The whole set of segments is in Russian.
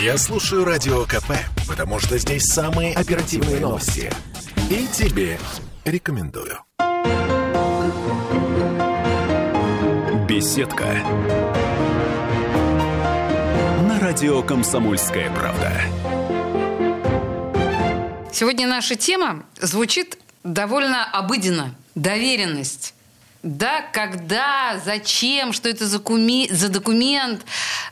Я слушаю Радио КП, потому что здесь самые оперативные новости. И тебе рекомендую. Беседка. На радио «Комсомольская правда». Сегодня наша тема звучит довольно обыденно. Доверенность. Да, когда, зачем, что это за, куми, за документ.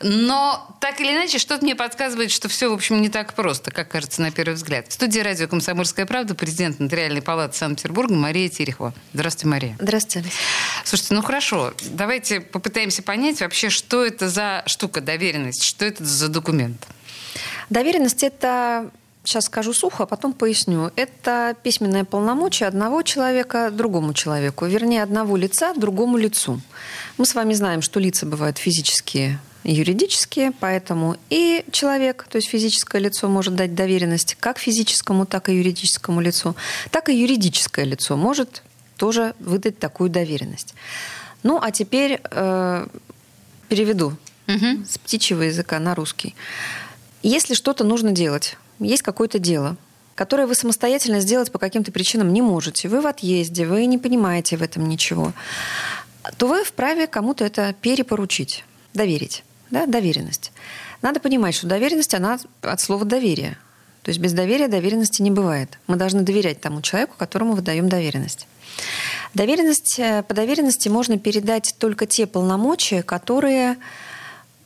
Но так или иначе, что-то мне подсказывает, что все, в общем, не так просто, как кажется на первый взгляд. В студии радио «Комсомольская правда» президент Нотариальной палаты Санкт-Петербурга Мария Терехова. Здравствуйте, Мария. Здравствуйте. Слушайте, ну хорошо, давайте попытаемся понять вообще, что это за штука, доверенность, что это за документ. Доверенность – это сейчас скажу сухо, а потом поясню. Это письменное полномочие одного человека другому человеку, вернее, одного лица другому лицу. Мы с вами знаем, что лица бывают физические и юридические, поэтому и человек, то есть физическое лицо, может дать доверенность как физическому, так и юридическому лицу, так и юридическое лицо может тоже выдать такую доверенность. Ну, а теперь э, переведу угу. с птичьего языка на русский. Если что-то нужно делать, есть какое-то дело, которое вы самостоятельно сделать по каким-то причинам не можете, вы в отъезде, вы не понимаете в этом ничего, то вы вправе кому-то это перепоручить, доверить. Да, доверенность. Надо понимать, что доверенность, она от слова доверие. То есть без доверия доверенности не бывает. Мы должны доверять тому человеку, которому выдаем доверенность. Доверенность, э, по доверенности можно передать только те полномочия, которые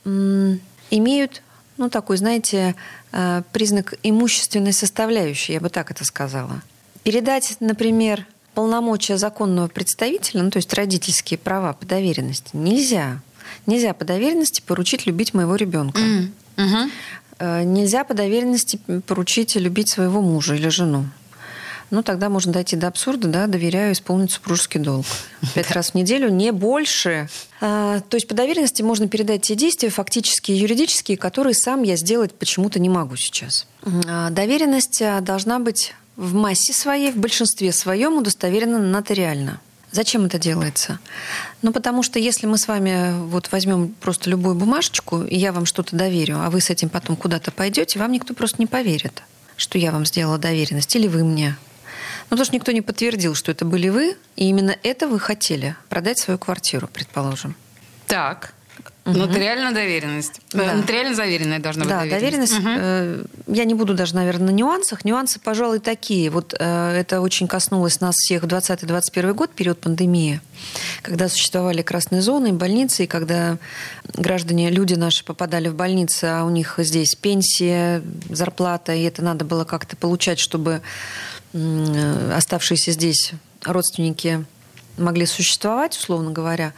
имеют, ну, такой, знаете, признак имущественной составляющей, я бы так это сказала. Передать, например, полномочия законного представителя, ну то есть родительские права по доверенности, нельзя. Нельзя по доверенности поручить любить моего ребенка. Mm. Uh-huh. Нельзя по доверенности поручить любить своего мужа или жену ну тогда можно дойти до абсурда, да, доверяю исполнить супружеский долг. Пять раз в неделю, не больше. А, то есть по доверенности можно передать те действия, фактические и юридические, которые сам я сделать почему-то не могу сейчас. А, доверенность а, должна быть в массе своей, в большинстве своем удостоверена нотариально. Зачем это делается? Ну, потому что если мы с вами вот возьмем просто любую бумажечку, и я вам что-то доверю, а вы с этим потом куда-то пойдете, вам никто просто не поверит, что я вам сделала доверенность, или вы мне. Ну, потому что никто не подтвердил, что это были вы, и именно это вы хотели продать свою квартиру, предположим. Так. Угу. Нотариальная доверенность. Э, да. Нотариально заверенная должна быть да, доверенность. угу. э, я не буду даже, наверное, на нюансах. Нюансы, пожалуй, такие. Вот э, это очень коснулось нас всех в 2020-2021 год, период пандемии, когда существовали красные зоны, больницы, и когда граждане, люди наши попадали в больницы, а у них здесь пенсия, зарплата, и это надо было как-то получать, чтобы оставшиеся здесь родственники могли существовать, условно говоря,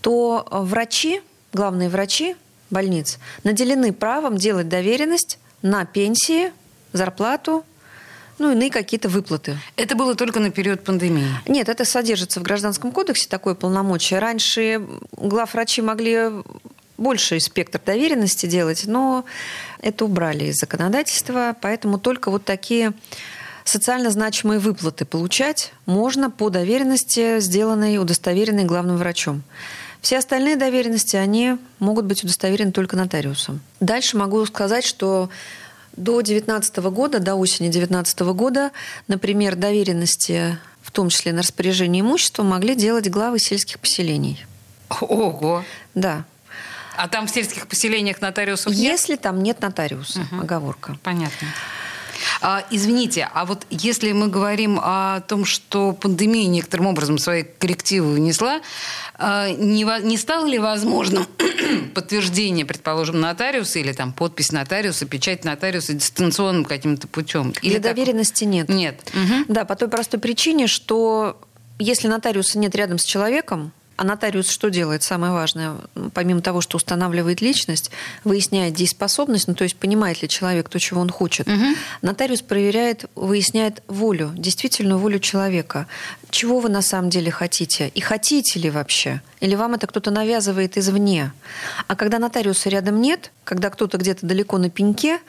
то врачи, главные врачи больниц, наделены правом делать доверенность на пенсии, зарплату, ну, иные какие-то выплаты. Это было только на период пандемии? Нет, это содержится в Гражданском кодексе, такое полномочие. Раньше главврачи могли больший спектр доверенности делать, но это убрали из законодательства, поэтому только вот такие социально значимые выплаты получать можно по доверенности, сделанной, удостоверенной главным врачом. Все остальные доверенности, они могут быть удостоверены только нотариусом. Дальше могу сказать, что до 2019 года, до осени 2019 года, например, доверенности, в том числе на распоряжение имущества, могли делать главы сельских поселений. Ого! Да. А там в сельских поселениях нотариусов нет? Если там нет нотариуса, угу. оговорка. Понятно. А, извините, а вот если мы говорим о том, что пандемия некоторым образом свои коррективы внесла, а, не, не стало ли возможным подтверждение, предположим, нотариуса или там подпись нотариуса, печать нотариуса дистанционным каким-то путем? Или Для доверенности нет. Нет. Угу. Да, по той простой причине, что если нотариуса нет рядом с человеком, а нотариус что делает? Самое важное, помимо того, что устанавливает личность, выясняет дееспособность, ну то есть понимает ли человек то, чего он хочет. Угу. Нотариус проверяет, выясняет волю, действительную волю человека. Чего вы на самом деле хотите? И хотите ли вообще? Или вам это кто-то навязывает извне? А когда нотариуса рядом нет, когда кто-то где-то далеко на пеньке,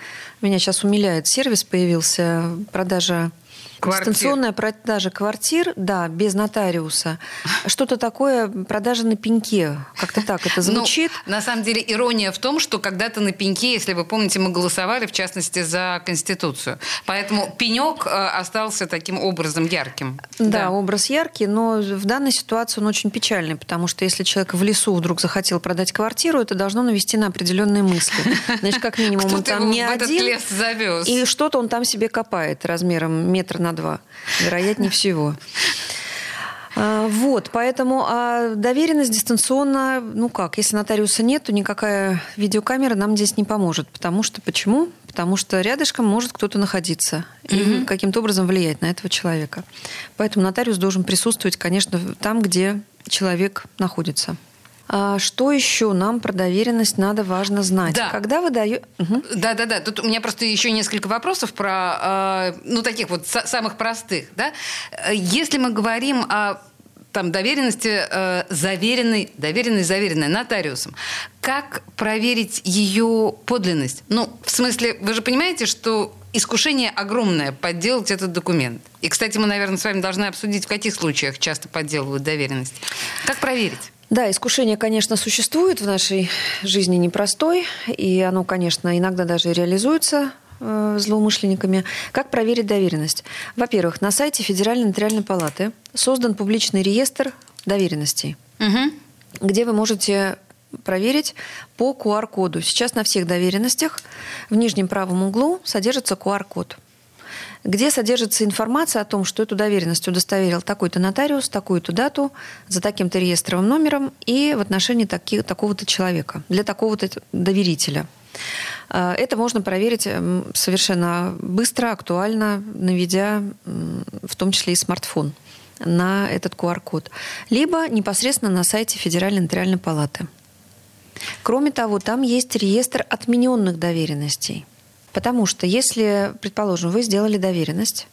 меня сейчас умиляет сервис появился, продажа Квартир. Дистанционная продажа квартир, да, без нотариуса. Что-то такое, продажа на пеньке. Как-то так это звучит. Ну, на самом деле ирония в том, что когда-то на пеньке, если вы помните, мы голосовали, в частности, за Конституцию. Поэтому пенек э, остался таким образом ярким. Да, образ яркий, но в данной ситуации он очень печальный, потому что если человек в лесу вдруг захотел продать квартиру, это должно навести на определенные мысли. Значит, как минимум он там не один, лес завез. и что-то он там себе копает размером метр на два. Вероятнее всего. А, Вот, поэтому а доверенность дистанционно, ну как, если нотариуса нет, то никакая видеокамера нам здесь не поможет. Потому что, почему? Потому что рядышком может кто-то находиться и каким-то образом влиять на этого человека. Поэтому нотариус должен присутствовать, конечно, там, где человек находится. А что еще нам про доверенность надо важно знать? Да. Когда вы даете... Да, да, да. Тут у меня просто еще несколько вопросов про, э, ну, таких вот са- самых простых, да. Если мы говорим о там доверенности э, заверенной, доверенной, заверенной нотариусом, как проверить ее подлинность? Ну, в смысле, вы же понимаете, что искушение огромное подделать этот документ. И, кстати, мы, наверное, с вами должны обсудить, в каких случаях часто подделывают доверенность. Как проверить? Да, искушение, конечно, существует в нашей жизни непростой, и оно, конечно, иногда даже реализуется э, злоумышленниками. Как проверить доверенность? Во-первых, на сайте Федеральной нотариальной палаты создан публичный реестр доверенностей, Мгм. где вы можете проверить по QR-коду. Сейчас на всех доверенностях в нижнем правом углу содержится QR-код где содержится информация о том, что эту доверенность удостоверил такой-то нотариус, такую-то дату, за таким-то реестровым номером и в отношении таки- такого-то человека, для такого-то доверителя. А, Это можно проверить м, совершенно быстро, актуально, наведя в том числе и смартфон на этот QR-код. Либо непосредственно на сайте Федеральной нотариальной палаты. Кроме того, там есть реестр отмененных доверенностей. Потому что если, предположим, вы сделали доверенность,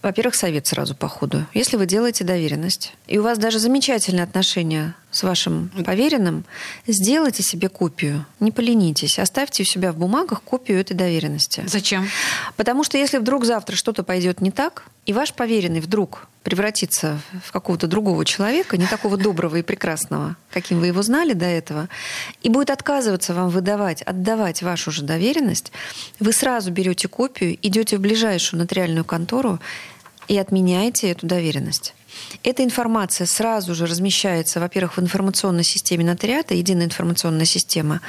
во-первых, совет сразу по ходу. Если вы делаете доверенность, и у вас даже замечательные отношения с вашим поверенным, сделайте себе копию, не поленитесь, оставьте у себя в бумагах копию этой доверенности. Зачем? Потому что если вдруг завтра что-то пойдет не так, и ваш поверенный вдруг превратится в какого-то другого человека, не такого доброго и прекрасного, каким вы его знали до этого, и будет отказываться вам выдавать, отдавать вашу же доверенность, вы сразу берете копию, идете в ближайшую нотариальную контору и отменяете эту доверенность. Эта информация сразу же размещается, во-первых, в информационной системе нотариата, единая информационная система,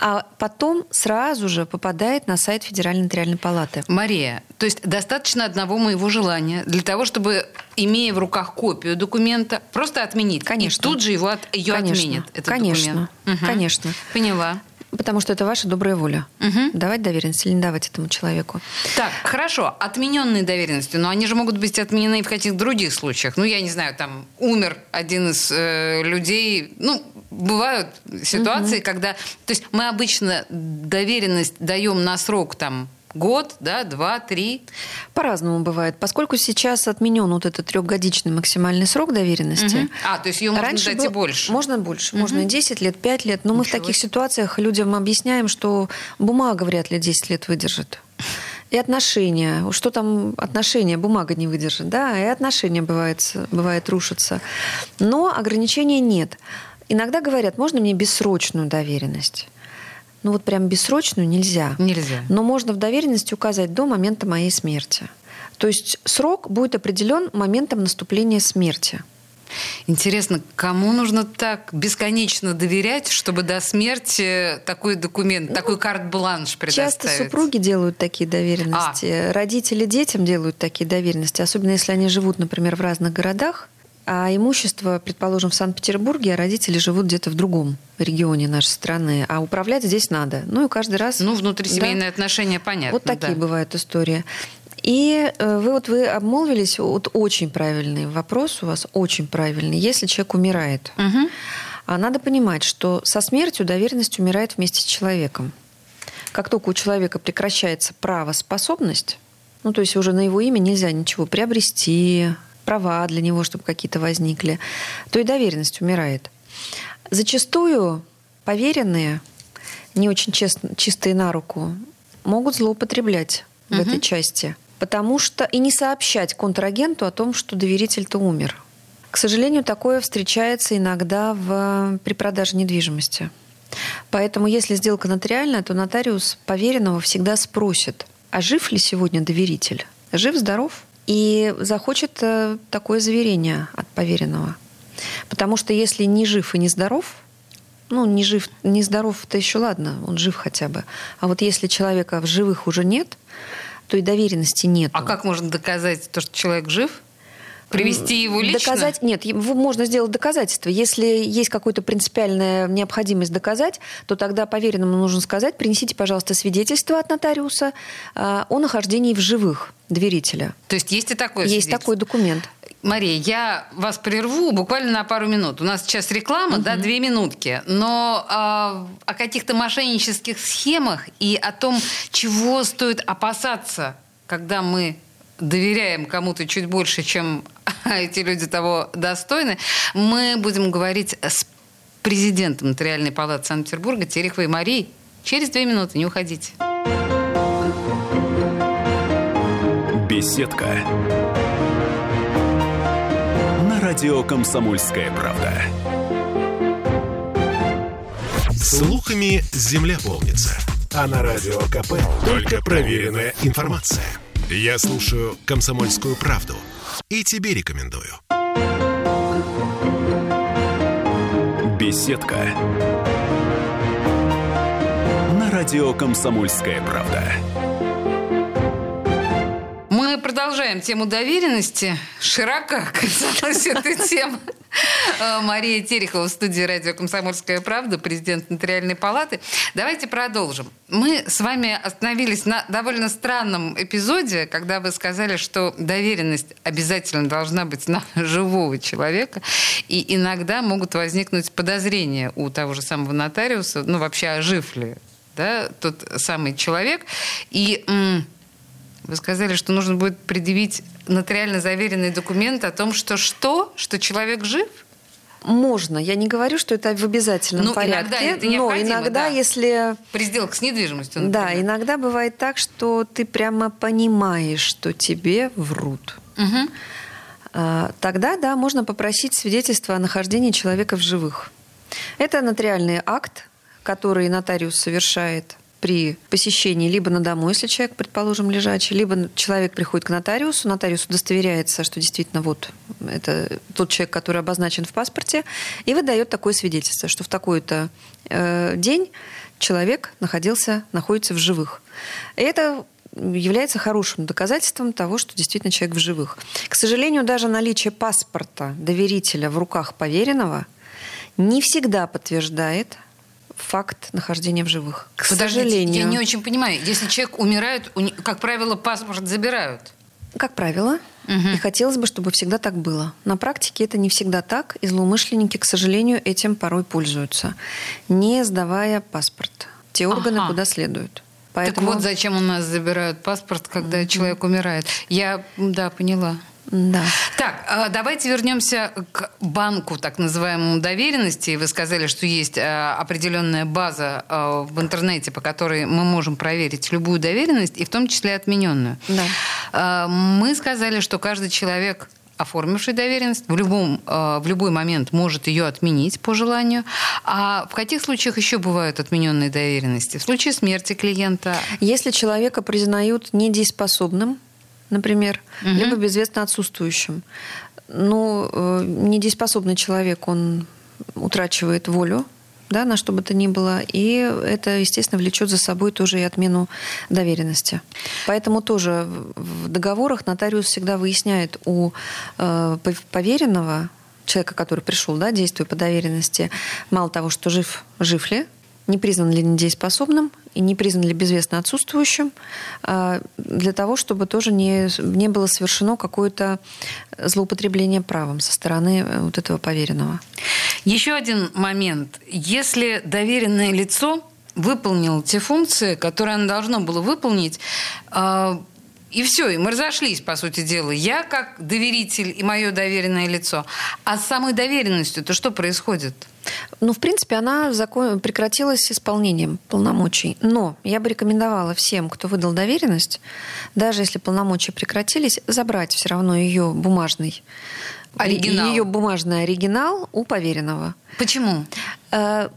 а потом сразу же попадает на сайт Федеральной нотариальной палаты. Мария, то есть достаточно одного моего желания для того, чтобы, имея в руках копию документа, просто отменить. Конечно. И тут же его от, ее Конечно. отменят, этот Конечно. документ. Мгм. Конечно. Поняла. Потому что это ваша добрая воля. Мгм. Давать доверенность или не давать этому человеку. Так, хорошо, отмененные доверенности, но они же могут быть отменены и в каких-то других случаях. Ну, я не знаю, там умер один из э, людей. Ну, бывают ситуации, когда... То есть мы обычно доверенность даем на срок там год, да, два, три. По-разному бывает. Поскольку сейчас отменен вот этот трехгодичный максимальный срок доверенности, Мгм. А, то есть ее можно дать и больше. Можно больше. Можно и 10 лет, 5 лет. Но мы в Ничего таких ситуациях людям объясняем, что бумага вряд ли 10 лет выдержит. И отношения. Что там отношения? Бумага не выдержит. Да, и отношения бывает, бывает рушатся. Но ограничения нет. Иногда говорят, можно мне бессрочную доверенность? Ну вот прям бессрочную нельзя. Нельзя. Но можно в доверенности указать до момента моей смерти. То есть срок будет определен моментом наступления смерти. Интересно, кому нужно так бесконечно доверять, чтобы до смерти такой документ, такой карт-бланш предоставить? Ну, Часто супруги делают такие доверенности, родители детям делают такие доверенности, особенно если они живут, например, в разных городах, а имущество, предположим, в Санкт-Петербурге, а родители живут где-то в другом регионе нашей страны, а управлять здесь надо. Ну и каждый раз... Ну, внутрисемейные Да. отношения, понятно. Вот такие да. бывают истории. И э, вы вот вы обмолвились, вот очень правильный вопрос у вас, очень правильный. Если человек умирает, Мгм. а надо понимать, что со смертью доверенность умирает вместе с человеком. Как только у человека прекращается правоспособность, ну то есть уже на его имя нельзя ничего приобрести, права для него, чтобы какие-то возникли, то и доверенность умирает. Зачастую поверенные, не очень честно, чистые на руку, могут злоупотреблять в этой части. Потому что и не сообщать контрагенту о том, что доверитель-то умер. К сожалению, такое встречается иногда в, при продаже недвижимости. Поэтому, если сделка нотариальная, то нотариус поверенного всегда спросит, а жив ли сегодня доверитель? Жив, здоров? И захочет э, такое заверение от поверенного. Потому что если не жив и не здоров, ну, не жив, не здоров-то еще ладно, он жив хотя бы. А вот если человека в живых уже нет, то и доверенности нет. А как можно доказать то, что человек жив? Привести его лично? Доказать, нет, его можно сделать доказательство. Если есть какая-то принципиальная необходимость доказать, то тогда поверенному нужно сказать, принесите, пожалуйста, свидетельство от нотариуса а, о нахождении в живых доверителя. То есть есть и такой Есть такой документ. Мария, я вас прерву буквально на пару минут. У нас сейчас реклама, угу. да, две минутки. Но э, о каких-то мошеннических схемах и о том, чего стоит опасаться, когда мы доверяем кому-то чуть больше, чем эти люди того достойны, мы будем говорить с президентом Нотариальной палаты Санкт-Петербурга Тереховой Марией через две минуты. Не уходите. Беседка. На радио «Комсомольская правда». Слухами земля полнится. А на радио КП только проверенная информация. Я слушаю «Комсомольскую правду» и тебе рекомендую. Беседка. На радио «Комсомольская правда». Мы продолжаем тему доверенности. Широко оказалась эта тема. Э, Мария Терехова в студии радио «Комсомольская правда», президент Нотариальной палаты. Давайте продолжим. Мы с вами остановились на довольно странном эпизоде, когда вы сказали, что доверенность обязательно должна быть на живого человека, и иногда могут возникнуть подозрения у того же самого нотариуса, ну вообще, а жив ли да, тот самый человек. И вы сказали, что нужно будет предъявить нотариально заверенный документ о том, что что? Что человек жив? Можно. Я не говорю, что это в обязательном ну, порядке. Иногда это но иногда, да. если... При сделке с недвижимостью, например. Да, иногда бывает так, что ты прямо понимаешь, что тебе врут. Угу. Тогда, да, можно попросить свидетельство о нахождении человека в живых. Это нотариальный акт, который нотариус совершает при посещении либо на дому, если человек, предположим, лежачий, либо человек приходит к нотариусу, нотариус удостоверяется, что действительно вот это тот человек, который обозначен в паспорте, и выдает такое свидетельство, что в такой-то э, день человек находился, находится в живых. И это является хорошим доказательством того, что действительно человек в живых. К сожалению, даже наличие паспорта доверителя в руках поверенного не всегда подтверждает факт нахождения в живых. К сожалению. Я не очень понимаю. Если человек умирает, как правило, паспорт забирают. Как правило. Угу. И хотелось бы, чтобы всегда так было. На практике это не всегда так, и злоумышленники, к сожалению, этим порой пользуются, не сдавая паспорт. Те органы, ага. куда следует. Поэтому... Так вот, зачем у нас забирают паспорт, когда человек умирает. Я, да, поняла. Да. Так, а, давайте вернемся к банку так называемому доверенности. Вы сказали, что есть а, определенная база а, в интернете, по которой мы можем проверить любую доверенность, и в том числе отмененную. Да. Мы сказали, что каждый человек оформивший доверенность в, любом, в любой момент может ее отменить по желанию. А в каких случаях еще бывают отмененные доверенности? В случае смерти клиента? Если человека признают недееспособным, например, угу. либо безвестно отсутствующим. Ну, э, недееспособный человек, он утрачивает волю, да, на что бы то ни было, и это, естественно, влечет за собой тоже и отмену доверенности. Поэтому тоже в договорах нотариус всегда выясняет у э, поверенного, человека, который пришел, да, действуя по доверенности, мало того, что жив, жив ли, не признан ли недееспособным и не признан ли безвестно отсутствующим, а, для того, чтобы тоже не, не было совершено какое-то злоупотребление правом со стороны э, вот этого поверенного. Еще один момент. Если доверенное лицо выполнило те функции, которые оно должно было выполнить, а, И все, и мы разошлись, по сути дела. Я как доверитель и мое доверенное лицо. А с самой доверенностью-то что происходит? Ну, в принципе, она закон... прекратилась исполнением полномочий. Но я бы рекомендовала всем, кто выдал доверенность, даже если полномочия прекратились, забрать все равно ее бумажный Оригинал. Ее бумажный оригинал у поверенного. Почему? Э,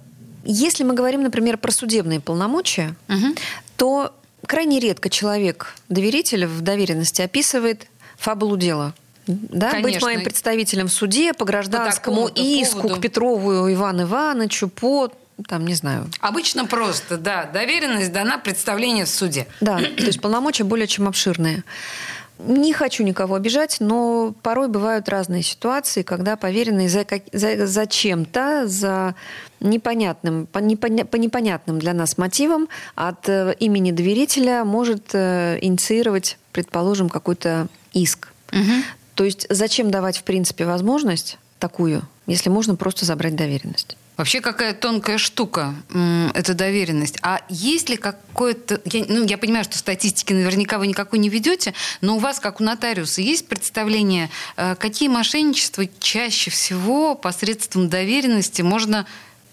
Если мы говорим, например, про судебные полномочия, Мгм. то крайне редко человек, доверитель в доверенности описывает фабулу дела. Да, быть моим представителем в суде по гражданскому такому-то иску поводу. к Петрову Ивану Ивановичу по, там, не знаю. Обычно просто, да. Доверенность дана представление в суде. Да, то есть полномочия более чем обширные. Не хочу никого обижать, но порой бывают разные ситуации, когда поверенный за, как- за, за чем-то, за непонятным, по, непоня- по непонятным для нас мотивам от э, имени доверителя может э, инициировать, предположим, какой-то иск. То есть зачем давать, в принципе, возможность такую, если можно просто забрать доверенность? Вообще какая тонкая штука эта доверенность. А есть ли какое-то... Я, ну, я понимаю, что статистики наверняка вы никакой не ведете, но у вас, как у нотариуса, есть представление, э, какие мошенничества чаще всего посредством доверенности можно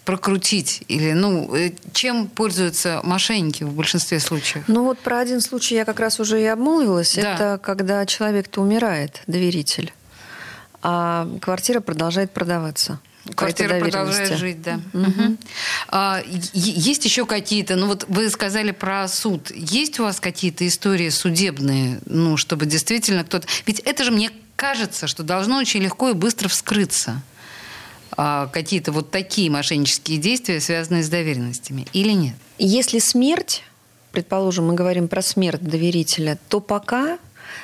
прокрутить? Или, ну, э, чем пользуются мошенники в большинстве случаев? Ну вот про один случай я как раз уже и обмолвилась. Да. Это когда человек-то умирает, доверитель, а квартира продолжает продаваться. Квартира продолжает жить, да. Мгм. А, есть еще какие-то, ну вот вы сказали про суд. Есть у вас какие-то истории судебные, ну, чтобы действительно кто-то... Ведь это же, мне кажется, что должно очень легко и быстро вскрыться. А, какие-то вот такие мошеннические действия, связанные с доверенностями, или нет? Если смерть, предположим, мы говорим про смерть доверителя, то пока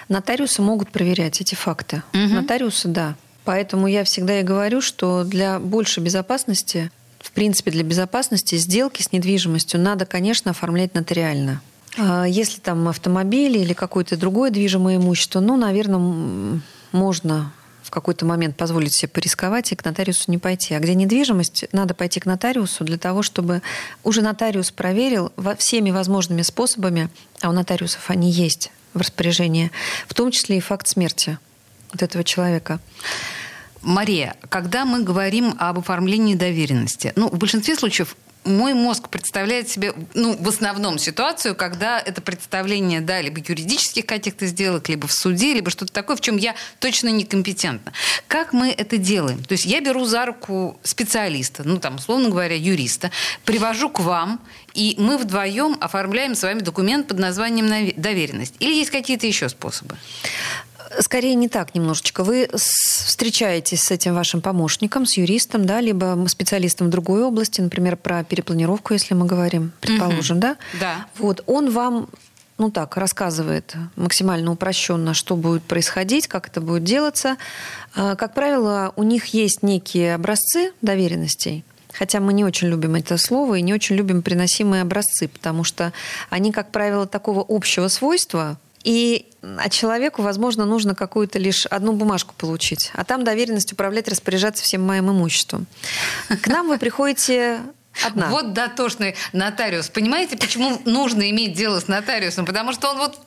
нотариусы могут проверять эти факты. Мгм. Нотариусы, да. Поэтому я всегда и говорю, что для большей безопасности, в принципе, для безопасности сделки с недвижимостью надо, конечно, оформлять нотариально. А Если там автомобиль или какое-то другое движимое имущество, ну, наверное, можно в какой-то момент позволить себе порисковать и к нотариусу не пойти. А где недвижимость, надо пойти к нотариусу для того, чтобы уже нотариус проверил всеми возможными способами, а у нотариусов они есть в распоряжении, в том числе и факт смерти вот этого человека. Мария, когда мы говорим об оформлении доверенности, ну, в большинстве случаев мой мозг представляет себе, ну, в основном ситуацию, когда это представление, да, либо юридических каких-то сделок, либо в суде, либо что-то такое, в чем я точно некомпетентна. Как мы это делаем? То есть я беру за руку специалиста, ну, там, условно говоря, юриста, привожу к вам, и мы вдвоем оформляем с вами документ под названием доверенность. Или есть какие-то еще способы? Скорее не так немножечко. Вы встречаетесь с этим вашим помощником, с юристом, да, либо специалистом в другой области, например, про перепланировку, если мы говорим, предположим, да? Да. Вот, он вам, ну так, рассказывает максимально упрощенно, что будет происходить, как это будет делаться. А, Как правило, у них есть некие образцы доверенностей, Хотя мы не очень любим это слово и не очень любим приносимые образцы, потому что они, как правило, такого общего свойства, и а человеку, возможно, нужно какую-то лишь одну бумажку получить, а там доверенность управлять, распоряжаться всем моим имуществом. К нам вы приходите одна. Вот дотошный нотариус. Понимаете, почему нужно иметь дело с нотариусом? Потому что он вот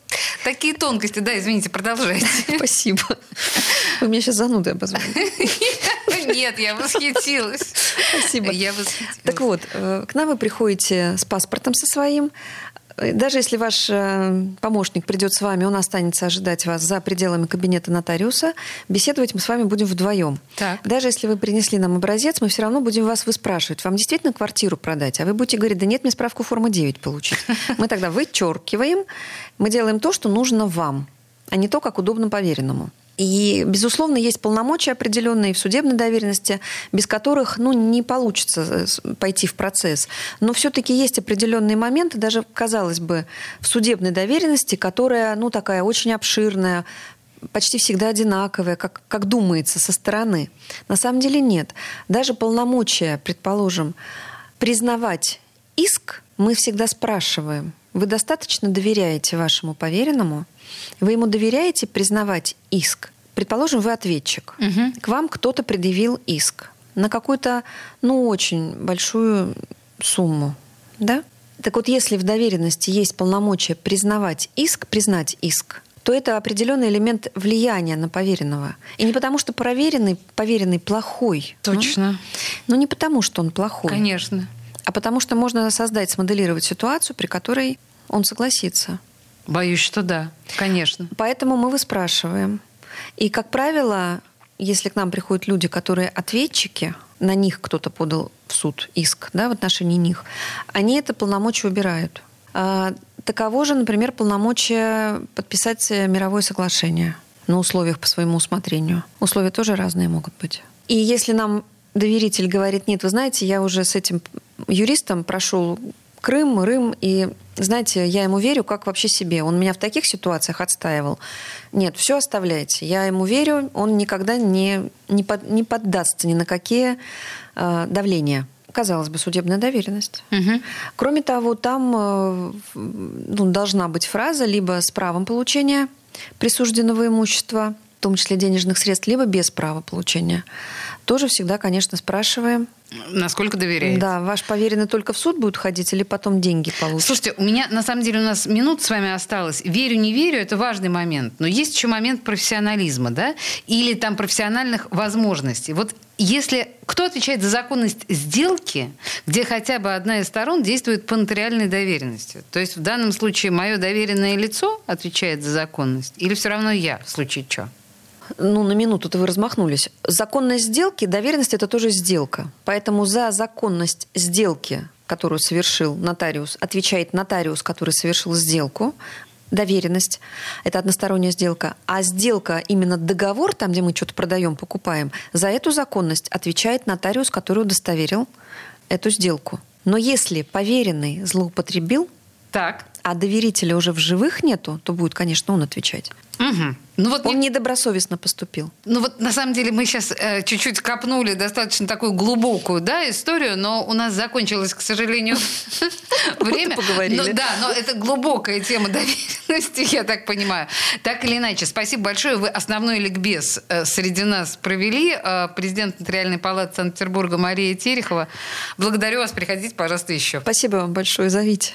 такие тонкости, да, извините, продолжайте. Спасибо. Вы меня сейчас занудой обозвали. Нет, я восхитилась. Спасибо. Я восхитилась. Так вот, э, к нам вы приходите с паспортом со своим. Даже если ваш э, помощник придет с вами, он останется ожидать вас за пределами кабинета нотариуса, беседовать мы с вами будем вдвоем. Так. Даже если вы принесли нам образец, мы все равно будем вас выспрашивать, вам действительно квартиру продать? А вы будете говорить, да нет, мне справку формы 9 получить. Мы тогда вычеркиваем, мы делаем то, что нужно вам, а не то, как удобно поверенному. И, безусловно, есть полномочия определенные в судебной доверенности, без которых ну, не получится э, пойти в процесс. Но все-таки есть определенные моменты, даже, казалось бы, в судебной доверенности, которая ну, такая очень обширная, почти всегда одинаковая, как, как думается со стороны. На самом деле нет. Даже полномочия, предположим, признавать иск мы всегда спрашиваем. Вы достаточно доверяете вашему поверенному? Вы ему доверяете признавать иск? Предположим, вы ответчик. Мгм. К вам кто-то предъявил иск на какую-то, ну, очень большую сумму. Да? Так вот, если в доверенности есть полномочия признавать иск, признать иск, то это определенный элемент влияния на поверенного. И не потому, что проверенный, поверенный плохой. Точно. Ну, но не потому, что он плохой. Конечно. А потому что можно создать, смоделировать ситуацию, при которой он согласится. Боюсь, что да, конечно. Поэтому мы выспрашиваем. И, как правило, если к нам приходят люди, которые ответчики, на них кто-то подал в суд иск да, в отношении них, они это полномочия убирают. А, таково же, например, полномочия подписать мировое соглашение на условиях по своему усмотрению. Условия тоже разные могут быть. И если нам доверитель говорит, нет, вы знаете, я уже с этим юристом прошел Крым, Рым, и, знаете, я ему верю, как вообще себе. Он меня в таких ситуациях отстаивал. Нет, все оставляйте. Я ему верю, он никогда не, не, под, не поддастся ни на какие э, давления. Казалось бы, судебная доверенность. Угу. Кроме того, там э, ну, должна быть фраза либо с правом получения присужденного имущества, в том числе денежных средств, либо без права получения. Тоже всегда, конечно, спрашиваем, Насколько доверяете? да, ваш поверенный только в суд будет ходить или потом деньги получит? Слушайте, у меня на самом деле у нас минут с вами осталось. Верю, не верю, это важный момент. Но есть еще момент профессионализма, да? Или там профессиональных возможностей. Вот если кто отвечает за законность сделки, где хотя бы одна из сторон действует по нотариальной доверенности? То есть в данном случае мое доверенное лицо отвечает за законность? Или все равно я, в случае чего? Ну, на минуту-то вы размахнулись. Законность сделки, доверенность – это тоже сделка. Поэтому за законность сделки, которую совершил нотариус, отвечает нотариус, который совершил сделку, доверенность, это односторонняя сделка, а сделка, именно договор, там, где мы что-то продаем, покупаем, за эту законность отвечает нотариус, который удостоверил эту сделку. Но если поверенный злоупотребил, Так. А доверителя уже в живых нету, то будет, конечно, он отвечать. Угу. Ну вот Он мне- недобросовестно поступил. Ну вот на самом деле мы сейчас э, чуть-чуть копнули достаточно такую глубокую да, историю, но у нас закончилось, к сожалению, время. поговорили. Но, да, но это глубокая тема доверенности, я так понимаю. Так или иначе, спасибо большое. Вы основной ликбез э, среди нас провели. Э, президент Нотариальной палаты Санкт-Петербурга Мария Терехова. Благодарю вас. Приходите, пожалуйста, еще. Спасибо вам большое, зовите.